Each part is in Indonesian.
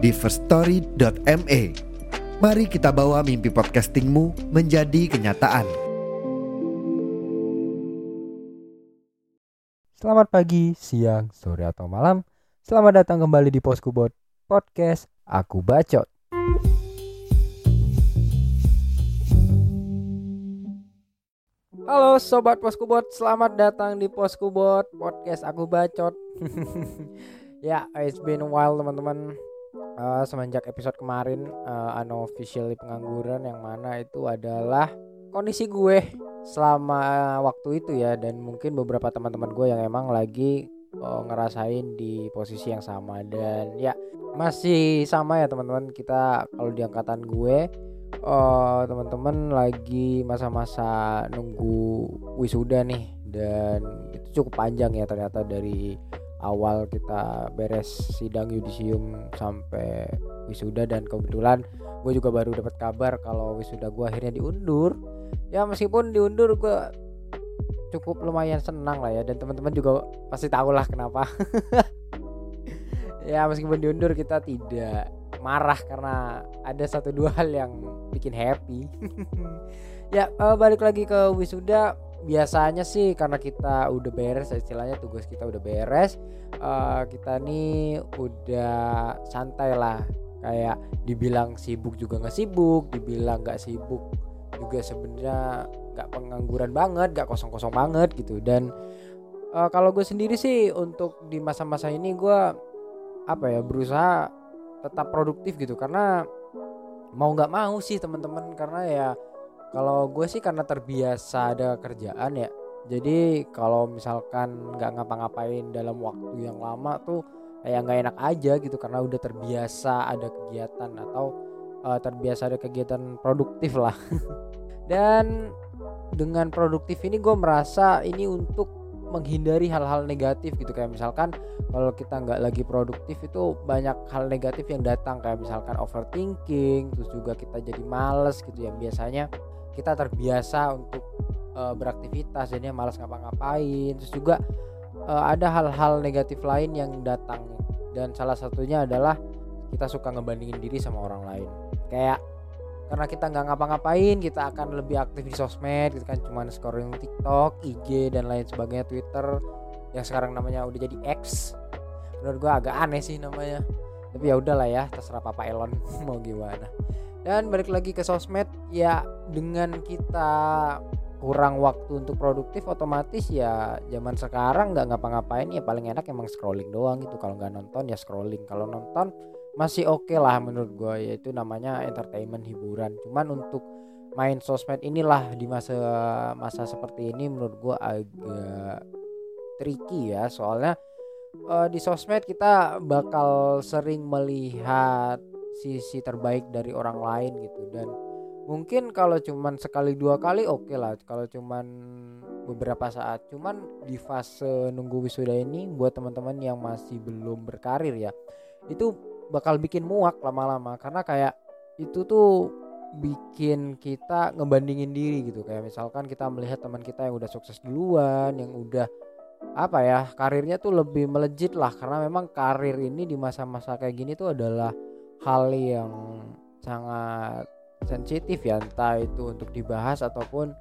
di firststory.me. Mari kita bawa mimpi podcastingmu menjadi kenyataan. Selamat pagi, siang, sore atau malam. Selamat datang kembali di Poskubot Podcast Aku Bacot. Halo sobat Poskubot, selamat datang di Poskubot Podcast Aku Bacot. ya, it's been a while teman-teman. Uh, semenjak episode kemarin uh, unofficially pengangguran yang mana itu adalah kondisi gue selama waktu itu ya. Dan mungkin beberapa teman-teman gue yang emang lagi uh, ngerasain di posisi yang sama. Dan ya masih sama ya teman-teman. Kita kalau di angkatan gue uh, teman-teman lagi masa-masa nunggu wisuda nih. Dan itu cukup panjang ya ternyata dari awal kita beres sidang yudisium sampai wisuda dan kebetulan gue juga baru dapat kabar kalau wisuda gue akhirnya diundur. Ya meskipun diundur gue cukup lumayan senang lah ya dan teman-teman juga pasti tahu lah kenapa. Ya meskipun diundur kita tidak marah karena ada satu dua hal yang bikin happy. Ya uh, balik lagi ke wisuda biasanya sih karena kita udah beres istilahnya tugas kita udah beres uh, kita nih udah santai lah. Kayak dibilang sibuk juga nggak sibuk dibilang nggak sibuk juga sebenarnya nggak pengangguran banget nggak kosong-kosong banget gitu. Dan uh, kalau gue sendiri sih untuk di masa-masa ini gue apa ya berusaha tetap produktif gitu. Karena mau nggak mau sih teman-teman karena ya kalau gue sih karena terbiasa ada kerjaan ya. Jadi kalau misalkan nggak ngapa-ngapain dalam waktu yang lama tuh kayak nggak enak aja gitu karena udah terbiasa ada kegiatan atau uh, terbiasa ada kegiatan produktif lah. Dan dengan produktif ini gue merasa ini untuk menghindari hal-hal negatif gitu. Kayak misalkan kalau kita nggak lagi produktif itu banyak hal negatif yang datang. Kayak misalkan overthinking terus juga kita jadi males gitu yang biasanya kita terbiasa untuk uh, beraktivitas jadinya malas ngapa-ngapain. Terus juga uh, ada hal-hal negatif lain yang datang. Dan salah satunya adalah kita suka ngebandingin diri sama orang lain. Kayak karena kita nggak ngapa-ngapain kita akan lebih aktif di sosmed gitu kan. Cuman scrolling TikTok, IG dan lain sebagainya Twitter yang sekarang namanya udah jadi X. Menurut gua agak aneh sih namanya. Tapi ya udahlah ya terserah Papa Elon mau gimana dan balik lagi ke sosmed ya dengan kita kurang waktu untuk produktif otomatis ya zaman sekarang nggak ngapa-ngapain ya paling enak emang scrolling doang gitu. Kalau nggak nonton ya scrolling. Kalau nonton masih oke okay lah menurut gue yaitu namanya entertainment hiburan. Cuman untuk main sosmed inilah di masa masa seperti ini menurut gue agak tricky ya. Soalnya uh, di sosmed kita bakal sering melihat sisi terbaik dari orang lain gitu. Dan mungkin kalau cuman sekali dua kali oke okay lah. Kalau cuman beberapa saat. Cuman di fase nunggu wisuda ini buat teman-teman yang masih belum berkarir ya itu bakal bikin muak lama-lama. Karena kayak itu tuh bikin kita ngebandingin diri gitu. Kayak misalkan kita melihat teman kita yang udah sukses duluan yang udah apa ya karirnya tuh lebih melejit lah. Karena memang karir ini di masa-masa kayak gini tuh adalah hal yang sangat sensitif ya entah itu untuk dibahas ataupun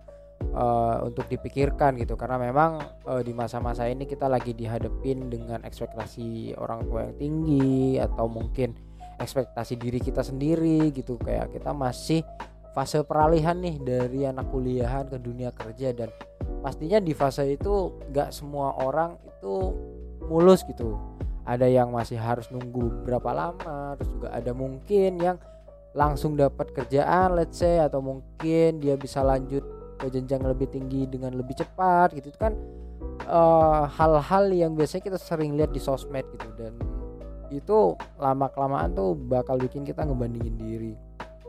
uh, untuk dipikirkan gitu. Karena memang uh, di masa-masa ini kita lagi dihadapin dengan ekspektasi orang tua yang tinggi atau mungkin ekspektasi diri kita sendiri gitu. Kayak kita masih fase peralihan nih dari anak kuliahan ke dunia kerja dan pastinya di fase itu gak semua orang itu mulus gitu ada yang masih harus nunggu berapa lama terus juga ada mungkin yang langsung dapat kerjaan let's say atau mungkin dia bisa lanjut ke jenjang lebih tinggi dengan lebih cepat gitu. Kan eh, hal-hal yang biasanya kita sering lihat di sosmed gitu. Dan itu lama kelamaan tuh bakal bikin kita ngebandingin diri.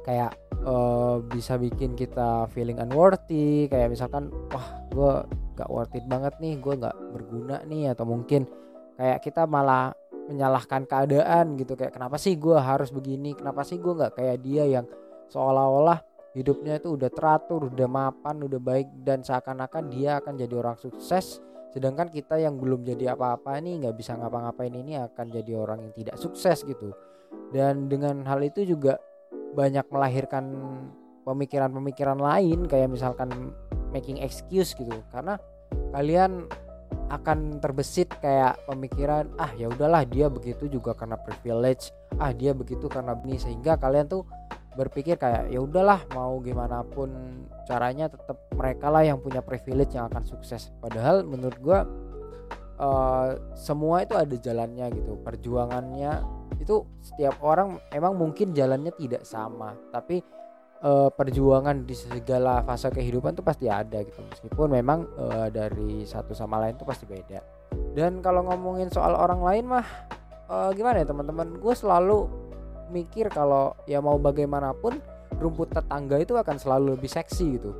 Kayak uh, bisa bikin kita feeling unworthy kayak misalkan wah gue gak worth it banget nih gue gak berguna nih atau mungkin kayak kita malah menyalahkan keadaan gitu. Kayak kenapa sih gue harus begini? Kenapa sih gue nggak kayak dia yang seolah-olah hidupnya itu udah teratur udah mapan udah baik dan seakan-akan dia akan jadi orang sukses sedangkan kita yang belum jadi apa-apa nih nggak bisa ngapa-ngapain ini akan jadi orang yang tidak sukses gitu. Dan dengan hal itu juga banyak melahirkan pemikiran-pemikiran lain kayak misalkan making excuse gitu. Karena kalian akan terbesit kayak pemikiran ah ya udahlah dia begitu juga karena privilege. Ah dia begitu karena ini. Sehingga kalian tuh berpikir kayak ya udahlah mau gimana pun caranya tetap mereka lah yang punya privilege yang akan sukses. Padahal menurut gua uh, semua itu ada jalannya gitu. Perjuangannya itu setiap orang emang mungkin jalannya tidak sama. Tapi uh, perjuangan di segala fase kehidupan tuh pasti ada gitu. Meskipun memang uh, dari satu sama lain tuh pasti beda. Dan kalau ngomongin soal orang lain mah uh, gimana ya teman-teman? Gue selalu mikir kalau ya mau bagaimanapun rumput tetangga itu akan selalu lebih seksi gitu.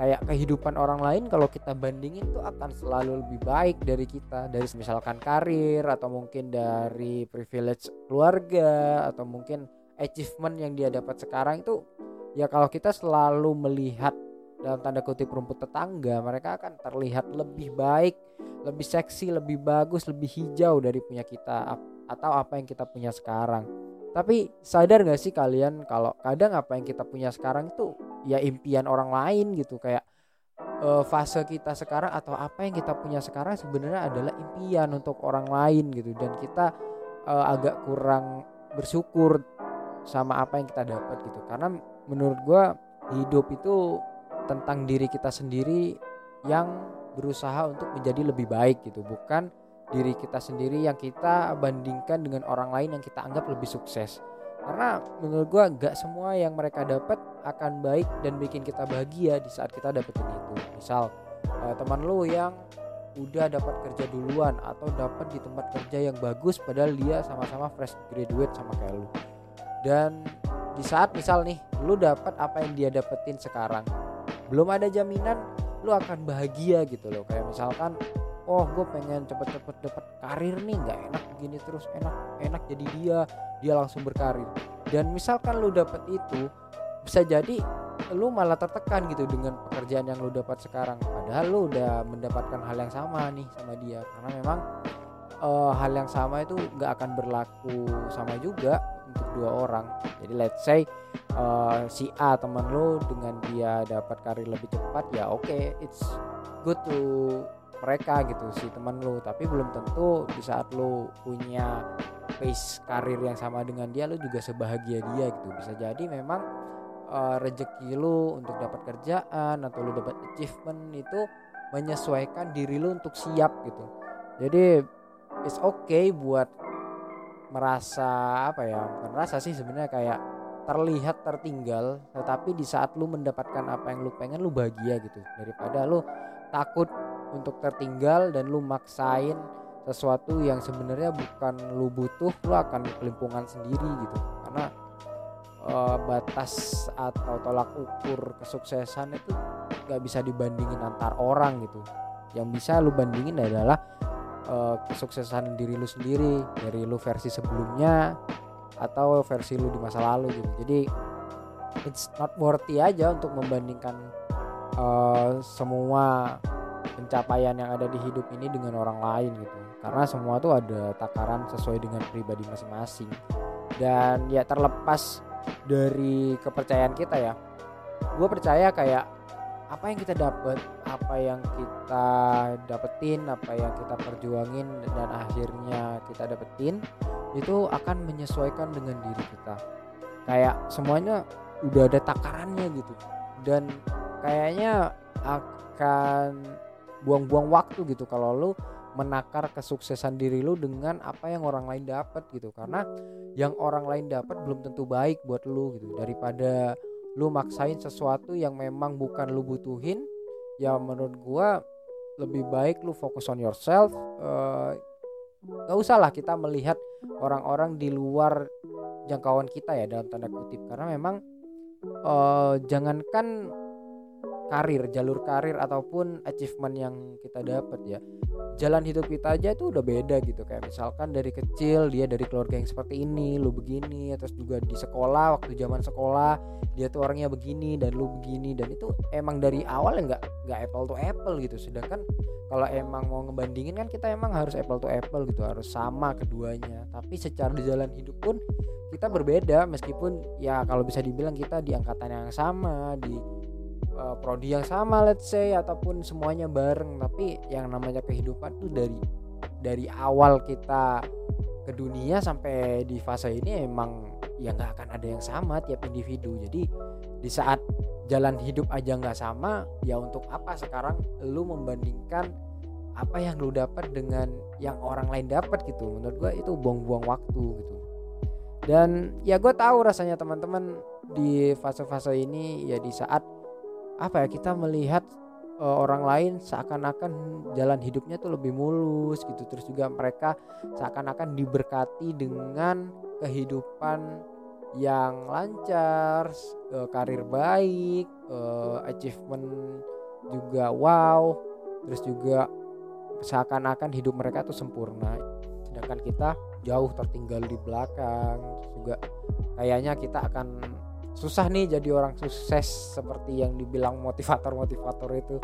Kayak kehidupan orang lain kalau kita bandingin tuh akan selalu lebih baik dari kita. Dari misalkan karir atau mungkin dari privilege keluarga atau mungkin achievement yang dia dapat sekarang itu ya kalau kita selalu melihat dalam tanda kutip rumput tetangga mereka akan terlihat lebih baik lebih seksi lebih bagus lebih hijau dari punya kita atau apa yang kita punya sekarang. Tapi sadar gak sih kalian kalau kadang apa yang kita punya sekarang itu ya impian orang lain gitu kayak uh, fase kita sekarang atau apa yang kita punya sekarang sebenarnya adalah impian untuk orang lain gitu. Dan kita uh, agak kurang bersyukur sama apa yang kita dapat gitu. Karena menurut gue hidup itu tentang diri kita sendiri yang berusaha untuk menjadi lebih baik gitu. Bukan diri kita sendiri yang kita bandingkan dengan orang lain yang kita anggap lebih sukses. Karena menurut gue gak semua yang mereka dapat akan baik dan bikin kita bahagia di saat kita dapetin itu. Misal uh, teman lu yang udah dapat kerja duluan atau dapat di tempat kerja yang bagus padahal dia sama-sama fresh graduate sama kayak lu. Dan di saat misal nih lu dapat apa yang dia dapetin sekarang belum ada jaminan lu akan bahagia gitu loh. Kayak misalkan oh gue pengen cepet-cepet dapat karir nih nggak enak begini terus enak enak jadi dia dia langsung berkarir. Dan misalkan lu dapat itu bisa jadi lu malah tertekan gitu dengan pekerjaan yang lu dapat sekarang. Padahal lu udah mendapatkan hal yang sama nih sama dia. Karena memang uh, hal yang sama itu nggak akan berlaku sama juga untuk dua orang. Jadi let's say uh, si A teman lo dengan dia dapat karir lebih cepat ya oke okay, it's good to mereka gitu si teman lo tapi belum tentu di saat lo punya pace karir yang sama dengan dia lo juga sebahagia dia gitu. Bisa jadi memang uh, rezeki lo untuk dapat kerjaan atau lo dapat achievement itu menyesuaikan diri lo untuk siap gitu. Jadi it's okay buat merasa apa ya bukan rasa sih sebenarnya kayak terlihat tertinggal tetapi di saat lu mendapatkan apa yang lu pengen lu bahagia gitu. Daripada lu takut untuk tertinggal dan lu maksain sesuatu yang sebenarnya bukan lu butuh lu akan kelimpungan sendiri gitu. Karena uh, batas atau tolak ukur kesuksesan itu gak bisa dibandingin antar orang gitu. Yang bisa lu bandingin adalah uh, kesuksesan diri lu sendiri dari lu versi sebelumnya atau versi lu di masa lalu gitu. Jadi it's not worthy aja untuk membandingkan uh, semua pencapaian yang ada di hidup ini dengan orang lain gitu. Karena semua tuh ada takaran sesuai dengan pribadi masing-masing. Dan ya terlepas dari kepercayaan kita ya gue percaya kayak apa yang kita dapat apa yang kita dapetin apa yang kita perjuangin dan akhirnya kita dapetin itu akan menyesuaikan dengan diri kita. Kayak semuanya udah ada takarannya gitu. Dan kayaknya akan buang-buang waktu gitu kalau lu menakar kesuksesan diri lu dengan apa yang orang lain dapat gitu. Karena yang orang lain dapat belum tentu baik buat lu gitu. Daripada lu maksain sesuatu yang memang bukan lu butuhin ya menurut gua lebih baik lu fokus on yourself uh, usah lah kita melihat orang-orang di luar jangkauan kita ya dalam tanda kutip karena memang uh, jangankan karir, jalur karir ataupun achievement yang kita dapat ya. Jalan hidup kita aja itu udah beda gitu kayak misalkan dari kecil dia dari keluarga yang seperti ini, lu begini, terus juga di sekolah waktu zaman sekolah dia tuh orangnya begini dan lu begini dan itu emang dari awal ya nggak nggak apple to apple gitu. Sedangkan kalau emang mau ngebandingin kan kita emang harus apple to apple gitu, harus sama keduanya. Tapi secara di jalan hidup pun kita berbeda meskipun ya kalau bisa dibilang kita di angkatan yang sama, di uh, prodi yang sama let's say ataupun semuanya bareng tapi yang namanya kehidupan tuh dari dari awal kita ke dunia sampai di fase ini emang ya nggak akan ada yang sama tiap individu. Jadi di saat jalan hidup aja nggak sama ya untuk apa sekarang lu membandingkan apa yang lu dapat dengan yang orang lain dapat gitu. Menurut gue itu buang-buang waktu gitu. Dan ya gue tahu rasanya teman-teman di fase-fase ini ya di saat apa ya kita melihat uh, orang lain seakan-akan jalan hidupnya tuh lebih mulus gitu. Terus juga mereka seakan-akan diberkati dengan kehidupan yang lancar uh, karir baik uh, achievement juga wow. Terus juga seakan-akan hidup mereka tuh sempurna. Sedangkan kita jauh tertinggal di belakang. Juga kayaknya kita akan susah nih jadi orang sukses seperti yang dibilang motivator-motivator itu.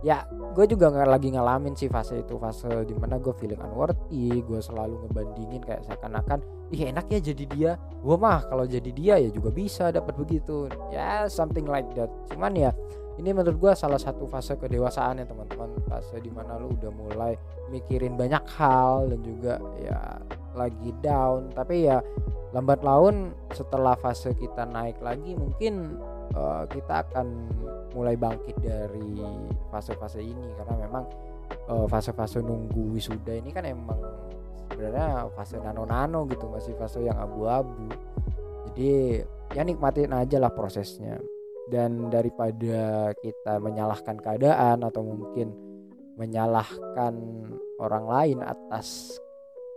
Ya gue juga nggak lagi ngalamin sih fase itu fase di mana gue feeling unworthy gue selalu ngebandingin kayak seakan-akan ih enak ya jadi dia. Gue mah kalau jadi dia ya juga bisa dapat begitu. Ya something like that. Cuman ya ini menurut gue salah satu fase kedewasaan ya teman-teman. Fase di mana lu udah mulai mikirin banyak hal dan juga ya lagi down. Tapi ya lambat laun setelah fase kita naik lagi mungkin uh, kita akan mulai bangkit dari fase-fase ini. Karena memang uh, fase-fase nunggu wisuda ini kan emang sebenarnya fase nano-nano gitu masih fase yang abu-abu. Jadi ya nikmatin aja lah prosesnya dan daripada kita menyalahkan keadaan atau mungkin menyalahkan orang lain atas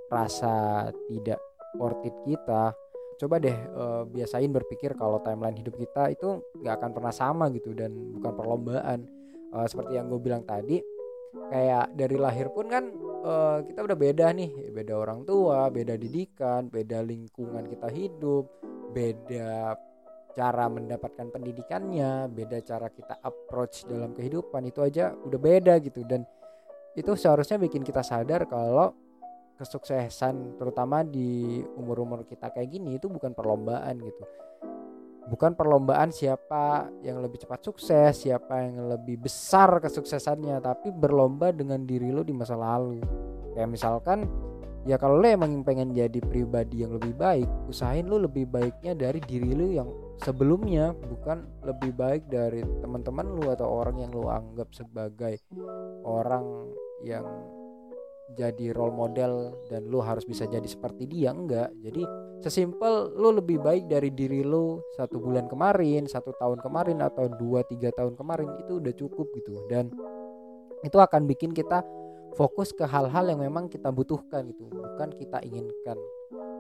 rasa tidak worth it kita coba deh uh, biasain berpikir kalau timeline hidup kita itu nggak akan pernah sama gitu dan bukan perlombaan. Uh, seperti yang gue bilang tadi kayak dari lahir pun kan uh, kita udah beda nih beda orang tua beda didikan beda lingkungan kita hidup beda cara mendapatkan pendidikannya beda cara kita approach dalam kehidupan itu aja udah beda gitu. Dan itu seharusnya bikin kita sadar kalau kesuksesan terutama di umur-umur kita kayak gini itu bukan perlombaan gitu. Bukan perlombaan siapa yang lebih cepat sukses siapa yang lebih besar kesuksesannya tapi berlomba dengan diri lo di masa lalu. Kayak misalkan ya kalau lo emang pengen jadi pribadi yang lebih baik usahain lo lebih baiknya dari diri lo yang sebelumnya bukan lebih baik dari teman-teman lo atau orang yang lo anggap sebagai orang yang jadi role model dan lu harus bisa jadi seperti dia enggak. Jadi sesimpel lu lebih baik dari diri lu satu bulan kemarin satu tahun kemarin atau dua tiga tahun kemarin itu udah cukup gitu. Dan itu akan bikin kita fokus ke hal-hal yang memang kita butuhkan gitu bukan kita inginkan.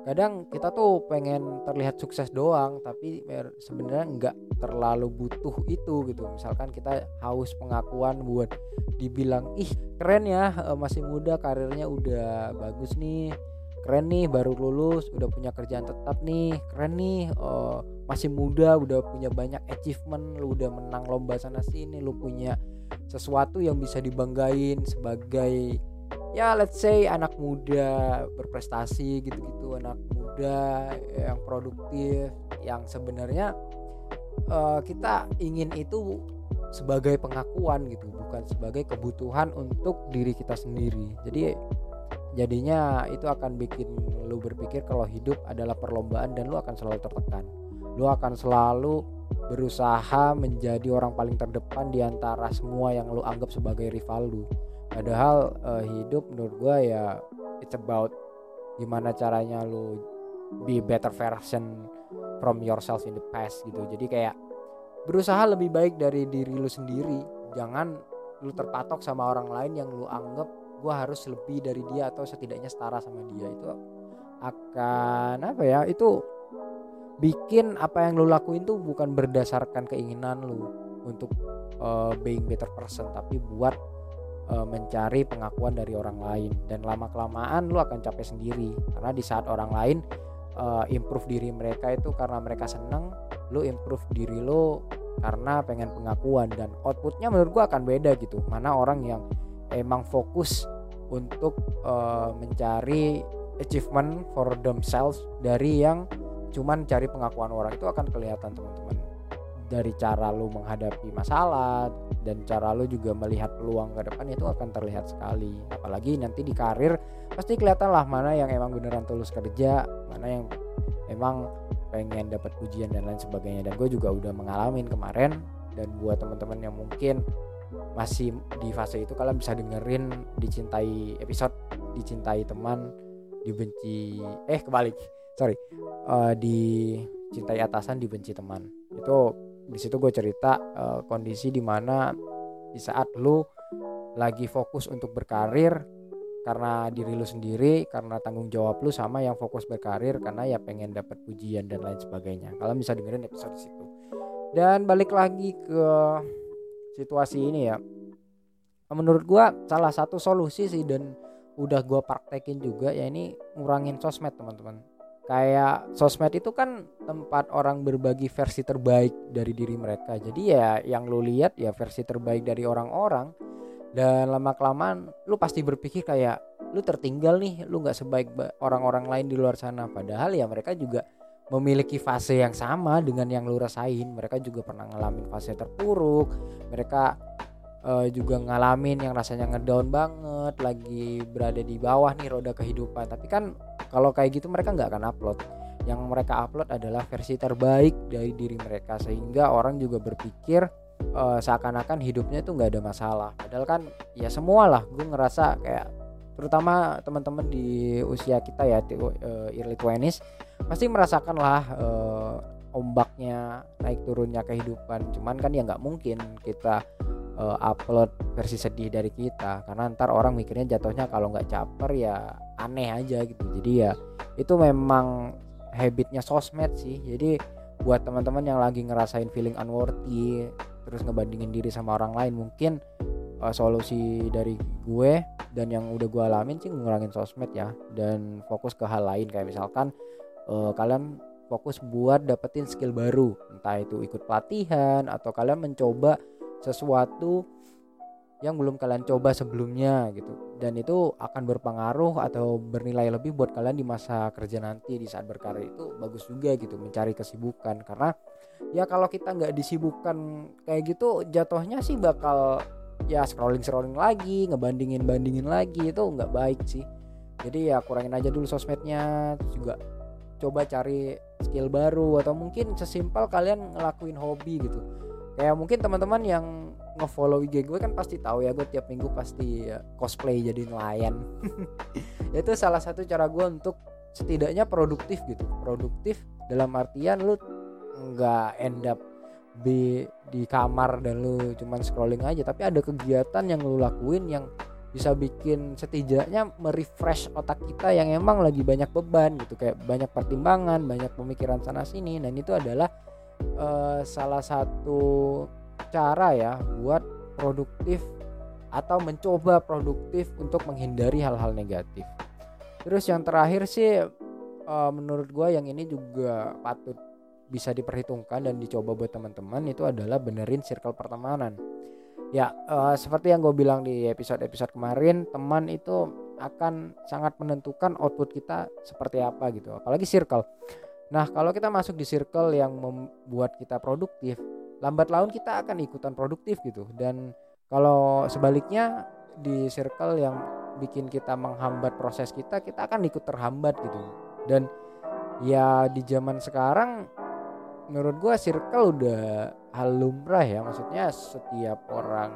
Kadang kita tuh pengen terlihat sukses doang tapi sebenarnya nggak terlalu butuh itu gitu. Misalkan kita haus pengakuan buat dibilang ih keren ya eh, masih muda karirnya udah bagus nih keren nih baru lulus udah punya kerjaan tetap nih keren nih uh, masih muda udah punya banyak achievement lu udah menang lomba sana sini lu punya sesuatu yang bisa dibanggain sebagai ya let's say anak muda berprestasi gitu-gitu anak muda yang produktif yang sebenarnya uh, kita ingin itu sebagai pengakuan gitu bukan sebagai kebutuhan untuk diri kita sendiri. Jadi jadinya itu akan bikin lu berpikir kalau hidup adalah perlombaan dan lu akan selalu tertekan lu akan selalu berusaha menjadi orang paling terdepan di antara semua yang lu anggap sebagai rival lu. Padahal uh, hidup menurut gue ya it's about gimana caranya lu be better version from yourself in the past gitu. Jadi kayak berusaha lebih baik dari diri lu sendiri. Jangan lu terpatok sama orang lain yang lu anggap gue harus lebih dari dia atau setidaknya setara sama dia. Itu akan apa ya itu bikin apa yang lu lakuin tuh bukan berdasarkan keinginan lu untuk uh, being better person tapi buat uh, mencari pengakuan dari orang lain. Dan lama kelamaan lu akan capek sendiri karena di saat orang lain uh, improve diri mereka itu karena mereka seneng lu improve diri lu karena pengen pengakuan. Dan outputnya menurut gua akan beda gitu. Mana orang yang emang fokus untuk uh, mencari achievement for themselves dari yang cuman cari pengakuan orang itu akan kelihatan teman-teman. Dari cara lu menghadapi masalah dan cara lu juga melihat peluang ke depan itu akan terlihat sekali. Apalagi nanti di karir pasti kelihatan lah mana yang emang beneran tulus kerja mana yang emang pengen dapat pujian dan lain sebagainya. Dan gue juga udah mengalami kemarin dan buat teman-teman yang mungkin masih di fase itu kalian bisa dengerin dicintai episode dicintai teman dibenci eh kebalik sorry uh, dicintai atasan dibenci teman. Itu di situ gue cerita uh, kondisi di mana di saat lu lagi fokus untuk berkarir karena diri lu sendiri karena tanggung jawab lu sama yang fokus berkarir karena ya pengen dapat pujian dan lain sebagainya. Kalian bisa dengerin episode situ. Dan balik lagi ke situasi ini ya. Menurut gua salah satu solusi sih dan udah gua praktekin juga ya ini ngurangin sosmed teman-teman kayak sosmed itu kan tempat orang berbagi versi terbaik dari diri mereka. Jadi ya yang lu lihat ya versi terbaik dari orang-orang. Dan lama kelamaan lu pasti berpikir kayak lu tertinggal nih lu nggak sebaik orang-orang lain di luar sana. Padahal ya mereka juga memiliki fase yang sama dengan yang lu rasain. Mereka juga pernah ngalamin fase terpuruk. Mereka uh, juga ngalamin yang rasanya ngedown banget lagi berada di bawah nih roda kehidupan. Tapi kan kalau kayak gitu mereka nggak akan upload. Yang mereka upload adalah versi terbaik dari diri mereka. Sehingga orang juga berpikir uh, seakan-akan hidupnya itu nggak ada masalah. Padahal kan ya semua lah gue ngerasa kayak terutama teman-teman di usia kita ya uh, early 20s pasti merasakan lah uh, ombaknya naik turunnya kehidupan. Cuman kan ya nggak mungkin kita uh, upload versi sedih dari kita. Karena ntar orang mikirnya jatuhnya kalau nggak caper ya aneh aja gitu. Jadi ya itu memang habitnya sosmed sih. Jadi buat teman-teman yang lagi ngerasain feeling unworthy terus ngebandingin diri sama orang lain mungkin uh, solusi dari gue dan yang udah gue alamin sih ngurangin sosmed ya. Dan fokus ke hal lain. Kayak misalkan uh, kalian fokus buat dapetin skill baru. Entah itu ikut pelatihan atau kalian mencoba sesuatu yang belum kalian coba sebelumnya gitu. Dan itu akan berpengaruh atau bernilai lebih buat kalian di masa kerja nanti di saat berkarir itu bagus juga gitu mencari kesibukan. Karena ya kalau kita nggak disibukkan kayak gitu jatuhnya sih bakal ya scrolling scrolling lagi ngebandingin bandingin lagi itu nggak baik sih. Jadi ya kurangin aja dulu sosmednya terus juga coba cari skill baru atau mungkin sesimpel kalian ngelakuin hobi gitu. Kayak mungkin teman-teman yang ngefollow IG gue kan pasti tahu ya gue tiap minggu pasti ya, cosplay jadi nelayan. Itu salah satu cara gue untuk setidaknya produktif gitu. Produktif dalam artian lu nggak end up di di kamar dan lu cuman scrolling aja tapi ada kegiatan yang lu lakuin yang bisa bikin setidaknya merefresh otak kita yang emang lagi banyak beban gitu. Kayak banyak pertimbangan banyak pemikiran sana sini. Dan itu adalah uh, salah satu cara ya buat produktif atau mencoba produktif untuk menghindari hal-hal negatif. Terus yang terakhir sih uh, menurut gue yang ini juga patut bisa diperhitungkan dan dicoba buat teman-teman itu adalah benerin circle pertemanan ya uh, seperti yang gue bilang di episode-episode kemarin teman itu akan sangat menentukan output kita seperti apa gitu apalagi circle. Nah kalau kita masuk di circle yang membuat kita produktif lambat laun kita akan ikutan produktif gitu. Dan kalau sebaliknya di circle yang bikin kita menghambat proses kita kita akan ikut terhambat gitu. Dan ya di zaman sekarang menurut gue circle udah hal lumrah ya. Maksudnya setiap orang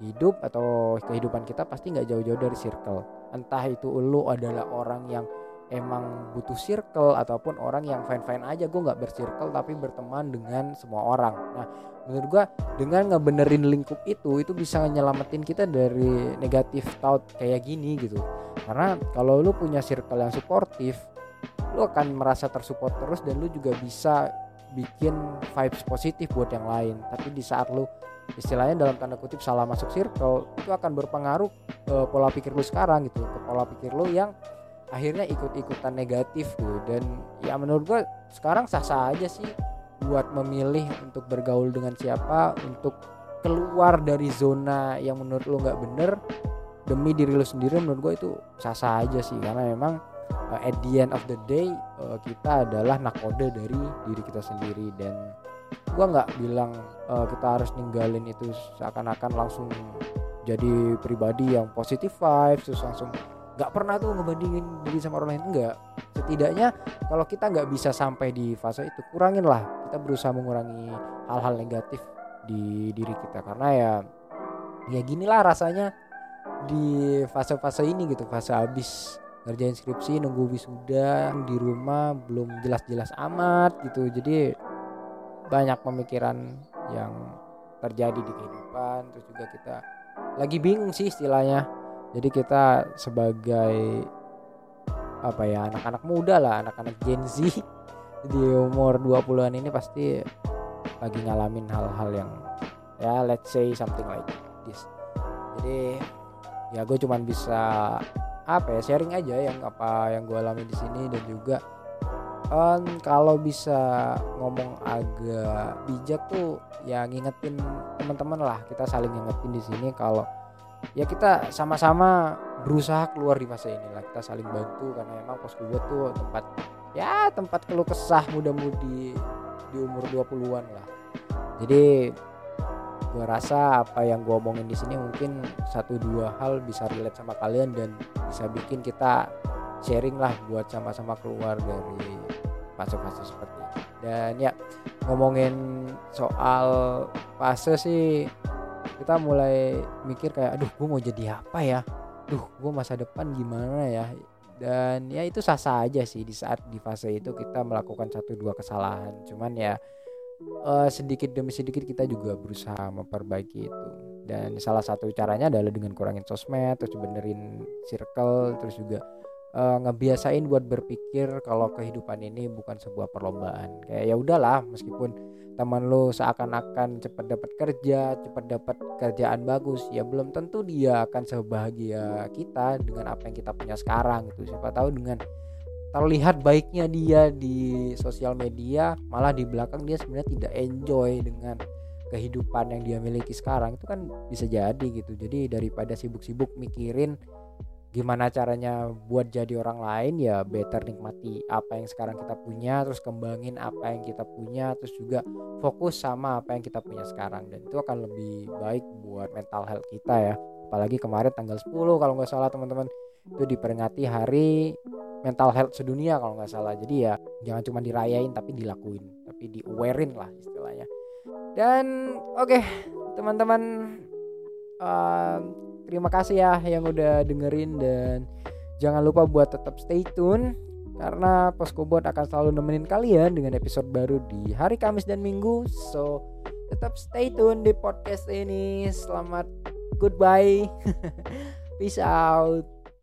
hidup atau kehidupan kita pasti nggak jauh-jauh dari circle. Entah itu lu adalah orang yang emang butuh circle ataupun orang yang fine fine aja. Gue nggak bersirkel tapi berteman dengan semua orang. Nah menurut gue dengan ngebenerin lingkup itu itu bisa nyelamatin kita dari negatif thought kayak gini gitu. Karena kalau lu punya circle yang suportif lu akan merasa tersupport terus dan lu juga bisa bikin vibes positif buat yang lain. Tapi di saat lu istilahnya dalam tanda kutip salah masuk circle itu akan berpengaruh ke pola pikir lu sekarang gitu. Ke pola pikir lu yang akhirnya ikut-ikutan negatif gitu. Dan ya menurut gue sekarang sah-sah aja sih buat memilih untuk bergaul dengan siapa untuk keluar dari zona yang menurut lo nggak bener demi diri lo sendiri menurut gue itu sah-sah aja sih. Karena memang uh, at the end of the day uh, kita adalah nakode dari diri kita sendiri. Dan gue nggak bilang uh, kita harus ninggalin itu seakan-akan langsung jadi pribadi yang positif vibes terus langsung nggak pernah tuh ngebandingin diri sama orang lain enggak setidaknya kalau kita nggak bisa sampai di fase itu kurangin lah. Kita berusaha mengurangi hal-hal negatif di diri kita. Karena ya ya ginilah rasanya di fase-fase ini gitu fase habis ngerjain skripsi nunggu wisuda di rumah belum jelas-jelas amat gitu. Jadi banyak pemikiran yang terjadi di kehidupan. Terus juga kita lagi bingung sih istilahnya. Jadi kita sebagai apa ya anak-anak muda lah anak-anak Gen Z di umur 20-an ini pasti lagi ngalamin hal-hal yang ya let's say something like this. Jadi ya gue cuman bisa apa ya sharing aja yang apa yang gue alami di sini dan juga um, kalau bisa ngomong agak bijak tuh ya ngingetin teman-teman lah kita saling ngingetin di sini kalau ya kita sama-sama berusaha keluar di fase inilah kita saling bantu karena emang pos gue tuh tempat ya tempat keluh kesah muda-mudi di umur 20-an lah. Jadi gue rasa apa yang gue omongin di sini mungkin satu dua hal bisa relate sama kalian dan bisa bikin kita sharing lah buat sama-sama keluar dari fase-fase seperti ini. Dan ya ngomongin soal fase sih kita mulai mikir kayak aduh gue mau jadi apa ya? Duh gue masa depan gimana ya? Dan ya itu sah-sah aja sih di saat di fase itu kita melakukan satu dua kesalahan. Cuman ya uh, sedikit demi sedikit kita juga berusaha memperbaiki itu dan salah satu caranya adalah dengan kurangin sosmed terus benerin circle terus juga uh, ngebiasain buat berpikir kalau kehidupan ini bukan sebuah perlombaan kayak ya udahlah meskipun teman lo seakan-akan cepat dapat kerja, cepat dapat kerjaan bagus, ya belum tentu dia akan sebahagia kita dengan apa yang kita punya sekarang gitu. Siapa tahu dengan terlihat baiknya dia di sosial media, malah di belakang dia sebenarnya tidak enjoy dengan kehidupan yang dia miliki sekarang. Itu kan bisa jadi gitu. Jadi daripada sibuk-sibuk mikirin gimana caranya buat jadi orang lain ya better nikmati apa yang sekarang kita punya terus kembangin apa yang kita punya terus juga fokus sama apa yang kita punya sekarang. Dan itu akan lebih baik buat mental health kita ya apalagi kemarin tanggal 10 kalau nggak salah teman-teman. Itu diperingati hari mental health sedunia kalau nggak salah. Jadi ya jangan cuma dirayain tapi dilakuin. Tapi di awarein lah istilahnya. Dan oke okay, teman-teman uh, terima kasih ya yang udah dengerin. Dan jangan lupa buat tetap stay tune karena Poskobot akan selalu nemenin kalian dengan episode baru di hari Kamis dan Minggu. So, tetap stay tune di podcast ini. Selamat goodbye. Peace out.